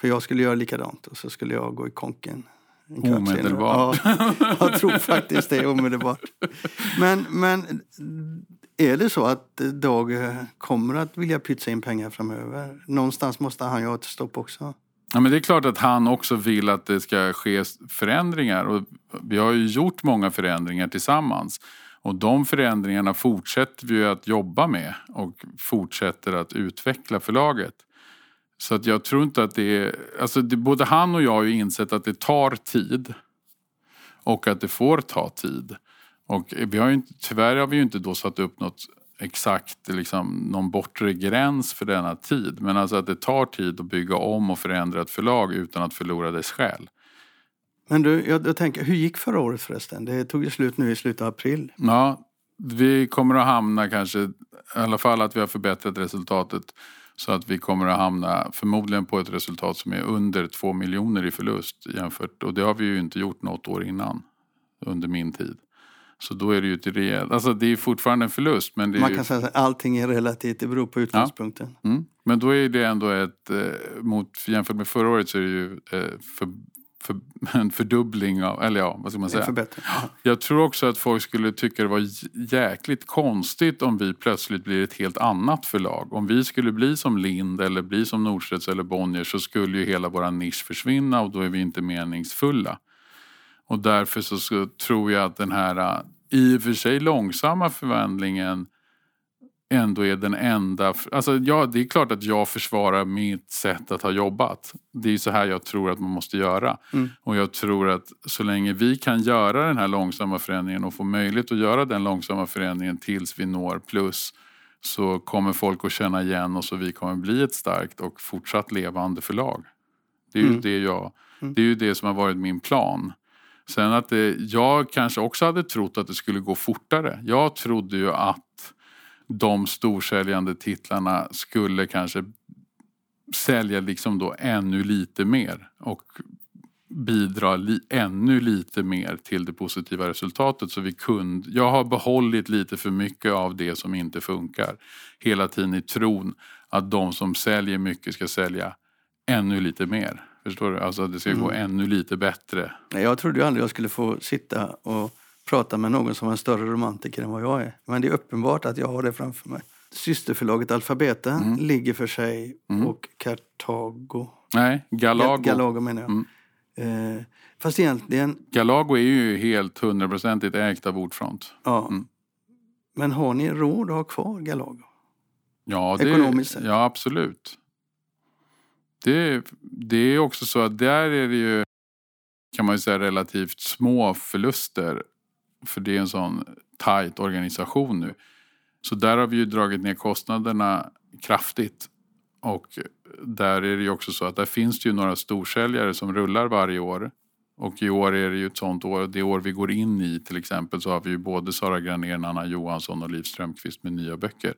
För jag skulle göra likadant och så skulle jag gå i konken. Omedelbart. Ja, jag tror faktiskt det omedelbart. Men, men är det så att Dag kommer att vilja pytsa in pengar framöver? Någonstans måste han ju ha ett stopp också. Ja, men det är klart att han också vill att det ska ske förändringar. Och vi har ju gjort många förändringar tillsammans. Och de förändringarna fortsätter vi att jobba med och fortsätter att utveckla förlaget. Så att jag tror inte att det är... Alltså det, både han och jag har ju insett att det tar tid. Och att det får ta tid. Och vi har ju inte, tyvärr har vi ju inte då satt upp något exakt, liksom, någon bortre gräns för denna tid. Men alltså att det tar tid att bygga om och förändra ett förlag utan att förlora dess själ. Men du, jag, jag tänker, hur gick förra året förresten? Det tog ju slut nu i slutet av april. Ja, vi kommer att hamna kanske, i alla fall att vi har förbättrat resultatet så att vi kommer att hamna förmodligen på ett resultat som är under två miljoner i förlust jämfört, och det har vi ju inte gjort något år innan under min tid. Så då är det ju ett rejält, alltså det är fortfarande en förlust men Man ju, kan säga att allting är relativt, det beror på utgångspunkten. mm, men då är det ändå ett, eh, mot, jämfört med förra året så är det ju eh, för, för, en fördubbling av, eller ja, vad ska man säga? Jag tror också att folk skulle tycka det var jäkligt konstigt om vi plötsligt blir ett helt annat förlag. Om vi skulle bli som Lind eller bli som Norstedts eller Bonnier så skulle ju hela vår nisch försvinna och då är vi inte meningsfulla. Och därför så, så tror jag att den här äh, i och för sig långsamma förvandlingen ändå är den enda... Alltså ja, det är klart att jag försvarar mitt sätt att ha jobbat. Det är så här jag tror att man måste göra. Mm. Och jag tror att så länge vi kan göra den här långsamma förändringen och få möjlighet att göra den långsamma förändringen tills vi når plus så kommer folk att känna igen oss och vi kommer bli ett starkt och fortsatt levande förlag. Det är ju, Mm. det, jag, Mm. det, är ju det som har varit min plan. Sen att det, jag kanske också hade trott att det skulle gå fortare. Jag trodde ju att de storsäljande titlarna skulle kanske sälja liksom då ännu lite mer och bidra li, ännu lite mer till det positiva resultatet. Så vi kunde, jag har behållit lite för mycket av det som inte funkar. Hela tiden i tron att de som säljer mycket ska sälja ännu lite mer. Förstår du? Alltså att det ska gå ännu lite bättre. Jag trodde aldrig jag skulle få sitta och prata med någon som var en större romantiker än vad jag är. Men det är uppenbart att jag har det framför mig. Systerförlaget Alfabeta Mm. ligger för sig Mm. och Kartago. Nej, Galago. Galago menar jag. Mm. Eh, fast egentligen, Galago är ju helt hundraprocentigt ägt av Ordfront. ja. Mm. Men har ni råd att ha kvar Galago? Ja, det, Ekonomiskt sett. Ja, absolut. Det, det är också så att där är det ju kan man ju säga relativt små förluster. För det är en sån tajt organisation nu. Så där har vi ju dragit ner kostnaderna kraftigt. Och där är det ju också så att där finns det ju några storsäljare som rullar varje år. Och i år är det ju ett sånt år, det år vi går in i till exempel så har vi ju både Sara Granér, Anna Johansson och Liv Strömquist med nya böcker.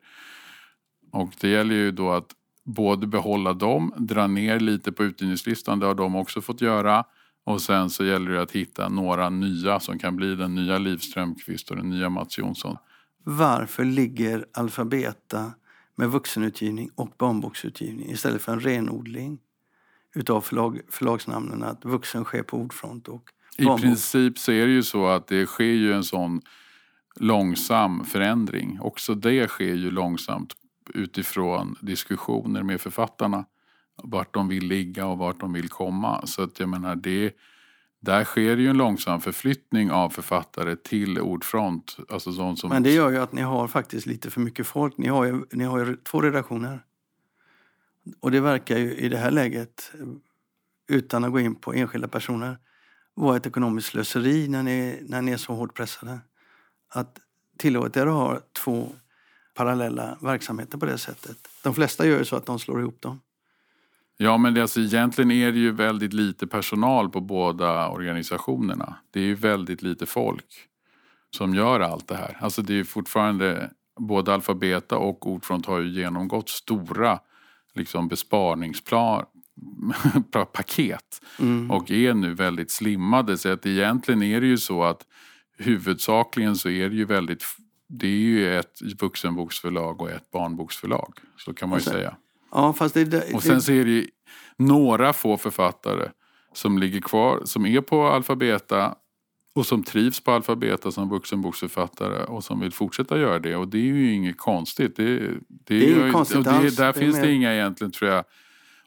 Och det gäller ju då att både behålla dem, dra ner lite på utgivningslistan, det har de också fått göra. Och sen så gäller det att hitta några nya som kan bli den nya Liv Strömquist och den nya Mats Jonsson. Varför ligger Alfabeta med vuxenutgivning och barnboksutgivning istället för en renodling utav förlag, förlagsnamnen att vuxen sker på ordfront och I barnbok? princip så är det ju så att det sker ju en sån långsam förändring. Också det sker ju långsamt utifrån diskussioner med författarna. Vart de vill ligga och vart de vill komma. Så att jag menar det där sker ju en långsam förflyttning av författare till ordfront. Alltså sånt som, Men det gör ju att ni har faktiskt lite för mycket folk. Ni har ju, ni har ju två redaktioner. Och det verkar ju i det här läget utan att gå in på enskilda personer, vara ett ekonomiskt slöseri när ni, när ni är så hårt pressade. Att tillåta er att ha två parallella verksamheter på det sättet. De flesta gör ju så att de slår ihop dem. Ja, men det, alltså, egentligen är det ju väldigt lite personal på båda organisationerna. Det är ju väldigt lite folk som gör allt det här. Alltså det är ju fortfarande, både Alfabeta och Ordfront har ju genomgått stora liksom besparingsplan paket Mm. och är nu väldigt slimmade. Så att egentligen är det ju så att huvudsakligen så är det ju väldigt det är ju ett vuxenboksförlag och ett barnboksförlag. Så kan man ju sen- säga. Ja, fast det, det, Och sen så är det ju några få författare som ligger kvar, som är på Alfabeta och som trivs på Alfabeta som vuxenboksförfattare och som vill fortsätta göra det. Och det är ju inget konstigt. Det, det, Det är ju- konstigt det, alls. Där är finns mer- det inga egentligen, tror jag,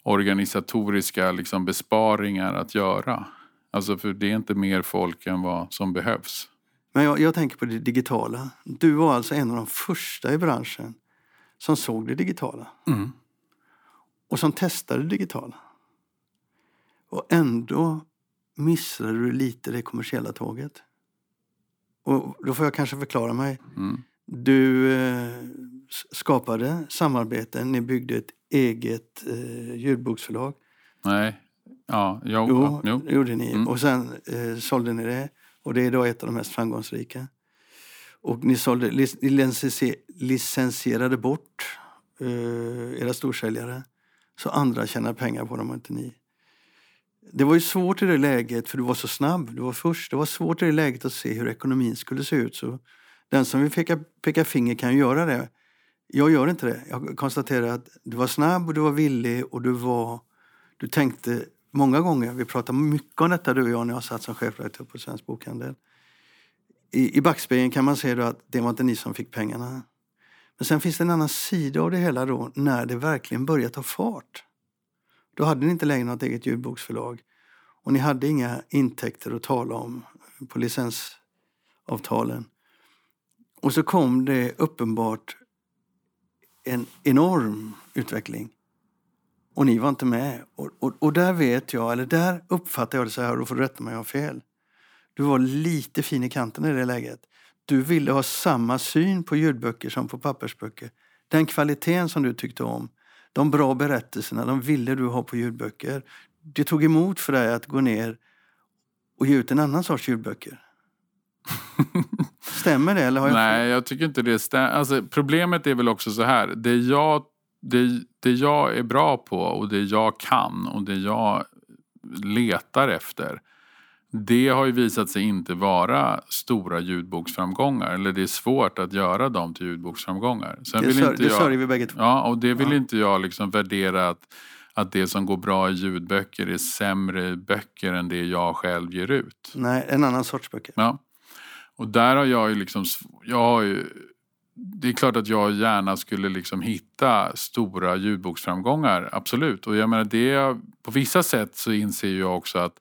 organisatoriska liksom, besparingar att göra. Alltså för det är inte mer folk än vad som behövs. Men jag, jag tänker på det digitala. Du var alltså en av de första i branschen som såg det digitala. Mm. Och som testade det digitala. Och ändå missade du lite det kommersiella tåget. Och då får jag kanske förklara mig. Mm. Du eh, skapade samarbeten, ni byggde ett eget eh, ljudboksförlag. Nej, ja, jo, Jo, ja, jo. gjorde ni. Mm. Och sen eh, sålde ni det. Och det är idag ett av de mest framgångsrika. Och ni sålde, licensierade bort eh, era storsäljare. Så andra tjänar pengar på dem och inte ni. Det var ju svårt i det läget, för du var så snabb. Du var först. Det var svårt i det läget att se hur ekonomin skulle se ut. Så den som vill peka, peka finger kan ju göra det. Jag gör inte det. Jag konstaterar att du var snabb och du var villig och du var... Du tänkte många gånger, vi pratade mycket om detta du och jag när jag satt som chefredaktör på Svensk Bokhandel. I, I backspegeln kan man se då att det var inte ni som fick pengarna. Men sen finns det en annan sida av det hela då, när det verkligen börjar ta fart. Då hade ni inte längre något eget ljudboksförlag. Och ni hade inga intäkter att tala om på licensavtalen. Och så kom det uppenbart en enorm utveckling. Och ni var inte med. Och, och, och där vet jag, eller där uppfattar jag det så här, och då får du rätta mig om jag har fel. Du var lite fin i kanten i det läget. Du ville ha samma syn på ljudböcker som på pappersböcker. Den kvaliteten som du tyckte om, de bra berättelserna, de ville du ha på ljudböcker. Det tog emot för dig att gå ner och ge ut en annan sorts ljudböcker. Stämmer det? Eller har jag? Nej, jag tycker inte det stämmer. Alltså, problemet är väl också så här. Det jag, det, det jag är bra på och det jag kan och det jag letar efter. Det har ju visat sig inte vara stora ljudboksframgångar. Eller det är svårt att göra dem till ljudboksframgångar. Sen Det, vill sör, inte det sörjer vi bägge två. Ja, och det vill Ja. inte jag liksom värdera att, att det som går bra i ljudböcker är sämre böcker än det jag själv ger ut. Nej, en annan sorts böcker. Ja. Och där har jag ju liksom, jag har ju, det är klart att jag gärna skulle liksom hitta stora ljudboksframgångar, absolut. Och jag menar, det, på vissa sätt så inser jag också att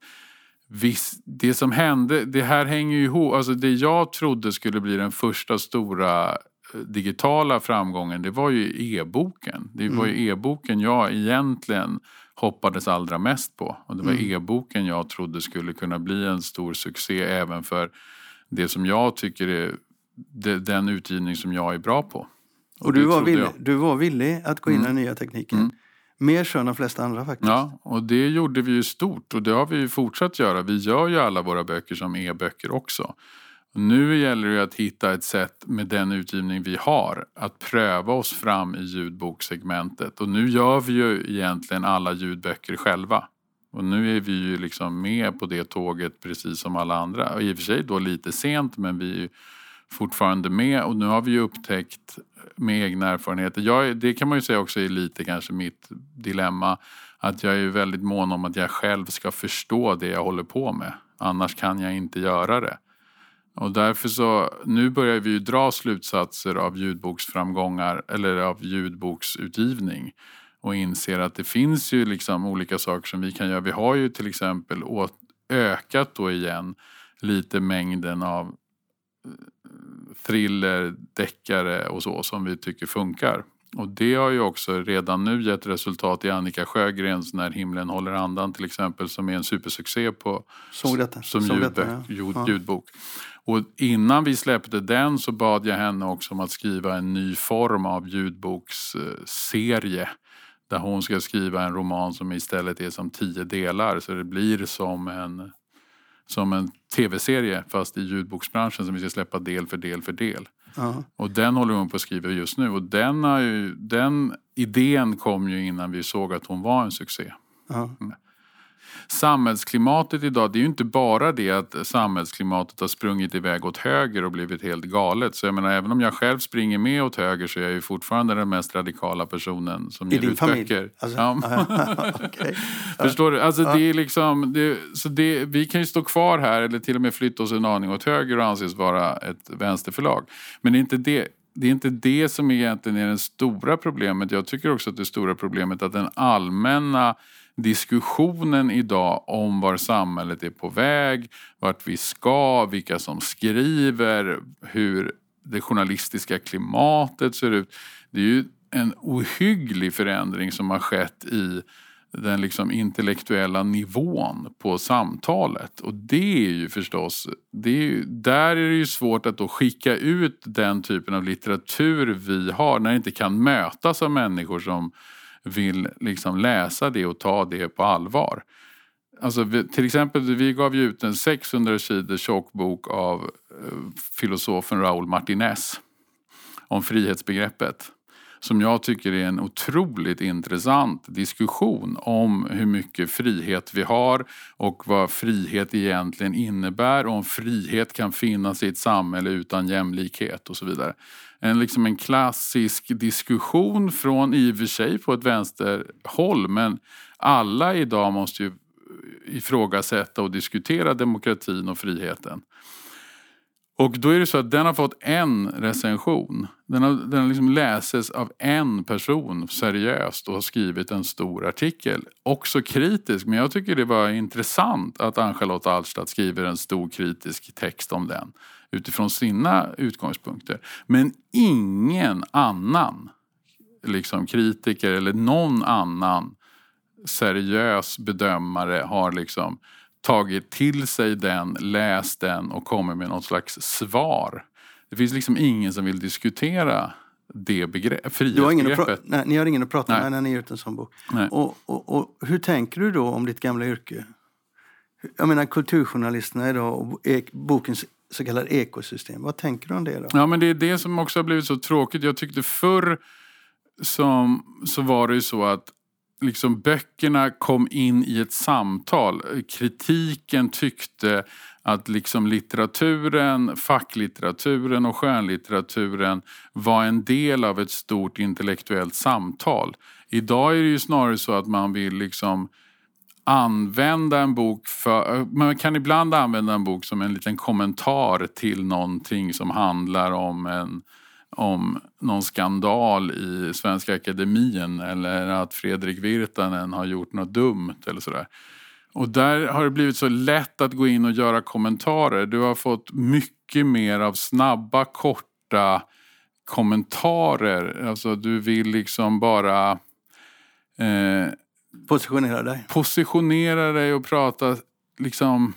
viss, det som hände, det här hänger ju ihop, alltså det jag trodde skulle bli den första stora eh, digitala framgången, det var ju e-boken. Det var ju e-boken jag egentligen hoppades allra mest på. Och det var Mm. e-boken jag trodde skulle kunna bli en stor succé även för det som jag tycker är de- den utgivning som jag är bra på. Och du det var, villig, jag. du var villig att gå in i den nya tekniken. Mm. Mer så än de flesta andra faktiskt. Ja, och det gjorde vi ju stort och det har vi ju fortsatt göra. Vi gör ju alla våra böcker som e-böcker också. Nu gäller det att hitta ett sätt med den utgivning vi har att pröva oss fram i ljudbokssegmentet. Och nu gör vi ju egentligen alla ljudböcker själva. Och nu är vi ju liksom med på det tåget precis som alla andra. Och i och för sig då lite sent men vi är ju fortfarande med och nu har vi ju upptäckt med egna erfarenheter. Jag, det kan man ju säga också är lite kanske mitt dilemma. Att jag är väldigt mån om att jag själv ska förstå det jag håller på med. Annars kan jag inte göra det. Och därför så, nu börjar vi ju dra slutsatser av ljudboksframgångar eller av ljudboksutgivning. Och inser att det finns ju liksom olika saker som vi kan göra. Vi har ju till exempel ökat då igen lite mängden av thriller, deckare och så som vi tycker funkar. Och det har ju också redan nu gett resultat i Annika Sjögrens När himlen håller andan till exempel som är en supersuccé på, Såg detta. som Såg ljudbok, detta, ja. ljud, Ja. ljudbok. Och innan vi släppte den så bad jag henne också om att skriva en ny form av ljudboksserie. Där hon ska skriva en roman som istället är som tio delar. Så det blir som en, som en tv-serie fast i ljudboksbranschen som vi ska släppa del för del för del. Ja. Och den håller hon på att skriva just nu. Och den, har ju, den idén kom ju innan vi såg att hon var en succé. Ja. Samhällsklimatet idag, det är ju inte bara det att samhällsklimatet har sprungit iväg åt höger och blivit helt galet. Så jag menar, även om jag själv springer med åt höger så är jag ju fortfarande den mest radikala personen som I ger din ut familj? böcker. Alltså, Ja. Förstår du? Alltså det är liksom, det, så det, vi kan ju stå kvar här eller till och med flytta oss en aning åt höger och anses vara ett vänsterförlag. Men det är inte det, det, är inte det som egentligen är det stora problemet. Jag tycker också att det stora problemet är att den allmänna diskussionen idag om var samhället är på väg, vart vi ska, vilka som skriver, hur det journalistiska klimatet ser ut. Det är ju en ohygglig förändring som har skett i den liksom intellektuella nivån på samtalet. Och det är ju förstås, det är ju, där är det ju svårt att då skicka ut den typen av litteratur vi har när det inte kan mötas av människor som vill liksom läsa det och ta det på allvar. Alltså, vi, till exempel, vi gav ju ut en 600 sidor tjock bok av eh, filosofen Raúl Martinez om frihetsbegreppet. Som jag tycker är en otroligt intressant diskussion om hur mycket frihet vi har och vad frihet egentligen innebär och om frihet kan finnas i ett samhälle utan jämlikhet och så vidare. En, liksom en klassisk diskussion från i och för sig på ett vänsterhåll men alla idag måste ju ifrågasätta och diskutera demokratin och friheten. Och då är det så att den har fått en recension. Den, har, den liksom läses av en person seriöst och har skrivit en stor artikel. Också kritisk, men jag tycker det var intressant att Ann-Charlotte Alstad skriver en stor kritisk text om den. Utifrån sina utgångspunkter. Men ingen annan liksom kritiker eller någon annan seriös bedömare har liksom tagit till sig den, läst den och kommit med något slags svar. Det finns liksom ingen som vill diskutera det begrepp, frihetsbegreppet. nej, ni har ingen att prata Nej. med när ni ger ut en sån bok. Och, och, och hur tänker du då om ditt gamla yrke? Jag menar kulturjournalisterna idag och bokens så kallade ekosystem. Vad tänker du om det då? Ja men det är det som också har blivit så tråkigt. Jag tyckte förr som, så var det ju så att liksom böckerna kom in i ett samtal. Kritiken tyckte att liksom litteraturen, facklitteraturen och skönlitteraturen var en del av ett stort intellektuellt samtal. Idag är det ju snarare så att man vill liksom använda en bok för... Man kan ibland använda en bok som en liten kommentar till någonting som handlar om en om någon skandal i Svenska Akademien eller att Fredrik Virtanen har gjort något dumt eller sådär. Och där har det blivit så lätt att gå in och göra kommentarer. Du har fått mycket mer av snabba, korta kommentarer. Alltså du vill liksom bara eh, Positionera dig. positionera dig och prata liksom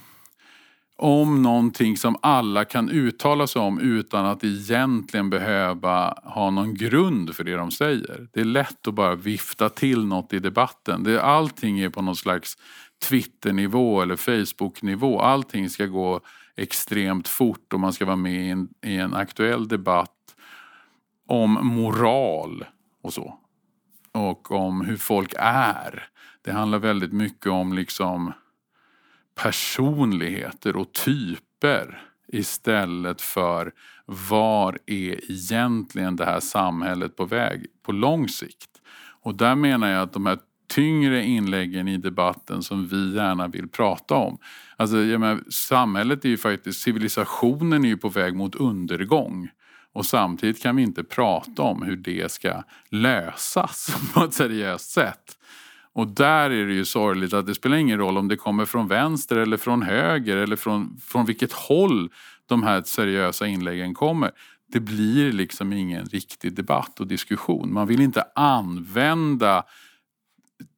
om någonting som alla kan uttala sig om utan att egentligen behöva ha någon grund för det de säger. Det är lätt att bara vifta till något i debatten. Det, allting är på någon slags Twitternivå eller Facebooknivå. Allting ska gå extremt fort och man ska vara med i en, i en aktuell debatt om moral och så. Och om hur folk är. Det handlar väldigt mycket om liksom personligheter och typer istället för var är egentligen det här samhället på väg på lång sikt. Och där menar jag att de här tyngre inläggen i debatten som vi gärna vill prata om. Alltså, jag menar, samhället är ju faktiskt, civilisationen är ju på väg mot undergång. Och samtidigt kan vi inte prata om hur det ska lösas på ett seriöst sätt. Och där är det ju sorgligt att det spelar ingen roll om det kommer från vänster eller från höger eller från, från vilket håll de här seriösa inläggen kommer. det blir liksom ingen riktig debatt och diskussion. Man vill inte använda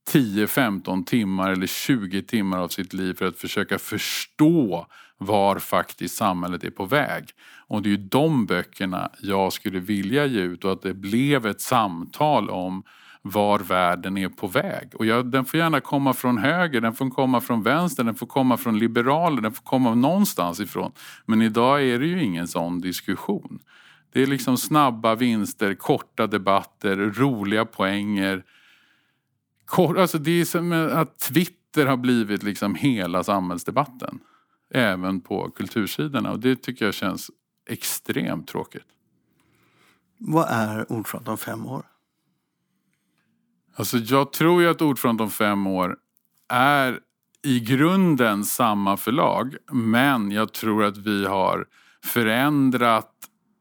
10, 15 timmar eller 20 timmar av sitt liv för att försöka förstå var faktiskt samhället är på väg. Och det är ju de böckerna jag skulle vilja ge ut och att det blev ett samtal om var världen är på väg. Och jag, den får gärna komma från höger, den får komma från vänster, den får komma från liberaler, den får komma någonstans ifrån. Men idag är det ju ingen sån diskussion. Det är liksom snabba vinster, korta debatter, roliga poänger. Kort, alltså det är som att Twitter har blivit liksom hela samhällsdebatten. Även på kultursidorna och det tycker jag känns extremt tråkigt. Vad är Ordfront om fem år? Alltså jag tror ju att Ordfront om fem år är i grunden samma förlag men jag tror att vi har förändrat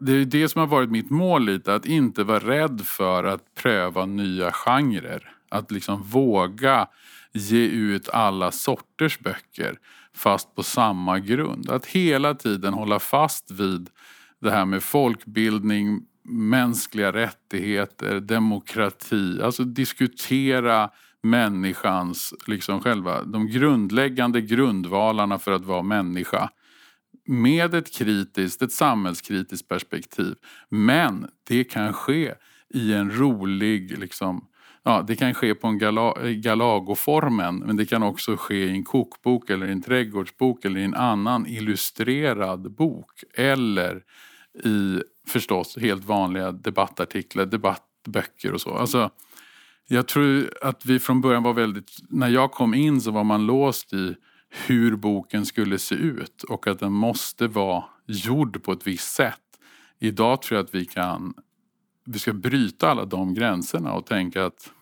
det är det som har varit mitt mål lite, att inte vara rädd för att pröva nya genrer. Att liksom våga ge ut alla sorters böcker fast på samma grund. Att hela tiden hålla fast vid det här med folkbildning, mänskliga rättigheter, demokrati. Alltså diskutera människans, liksom själva, de grundläggande grundvalarna för att vara människa. Med ett kritiskt, ett samhällskritiskt perspektiv. Men det kan ske i en rolig, liksom, ja, det kan ske på en gala, galagoformen men det kan också ske i en kokbok eller en trädgårdsbok eller i en annan illustrerad bok. Eller i förstås helt vanliga debattartiklar, debattböcker och så. Alltså, jag tror att vi från början var väldigt, när jag kom in så var man låst i hur boken skulle se ut och att den måste vara gjord på ett visst sätt. Idag tror jag att vi kan, vi ska bryta alla de gränserna och tänka att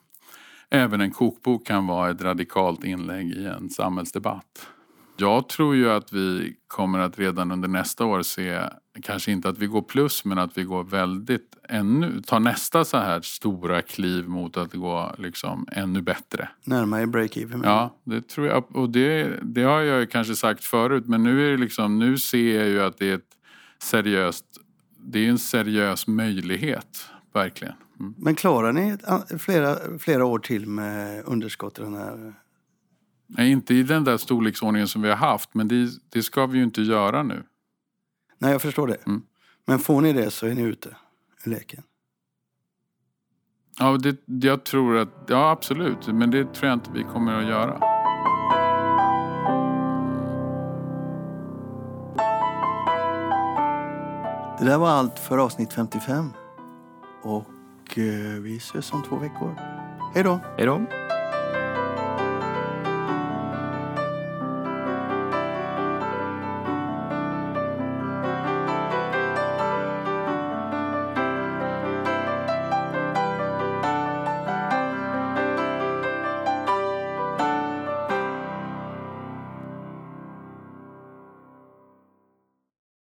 även en kokbok kan vara ett radikalt inlägg i en samhällsdebatt. Jag tror ju att vi kommer att redan under nästa år se, kanske inte att vi går plus, men att vi går väldigt ännu, tar nästa så här stora kliv mot att gå liksom ännu bättre. Närmare break-even? Ja, det tror jag. Och det, det har jag ju kanske sagt förut, men nu är liksom, nu ser jag ju att det är ett seriöst, det är en seriös möjlighet, verkligen. Mm. Men klarar ni flera, flera år till med underskott i den här Nej, inte i den där storleksordningen som vi har haft, men det, det ska vi ju inte göra nu. Nej, jag förstår det. Mm. Men får ni det så är ni ute ur leken? Ja, det, jag tror att, ja absolut, men det tror jag inte vi kommer att göra. Det där var allt för avsnitt 55. Och eh, vi ses om två veckor. Hej då! Hej då!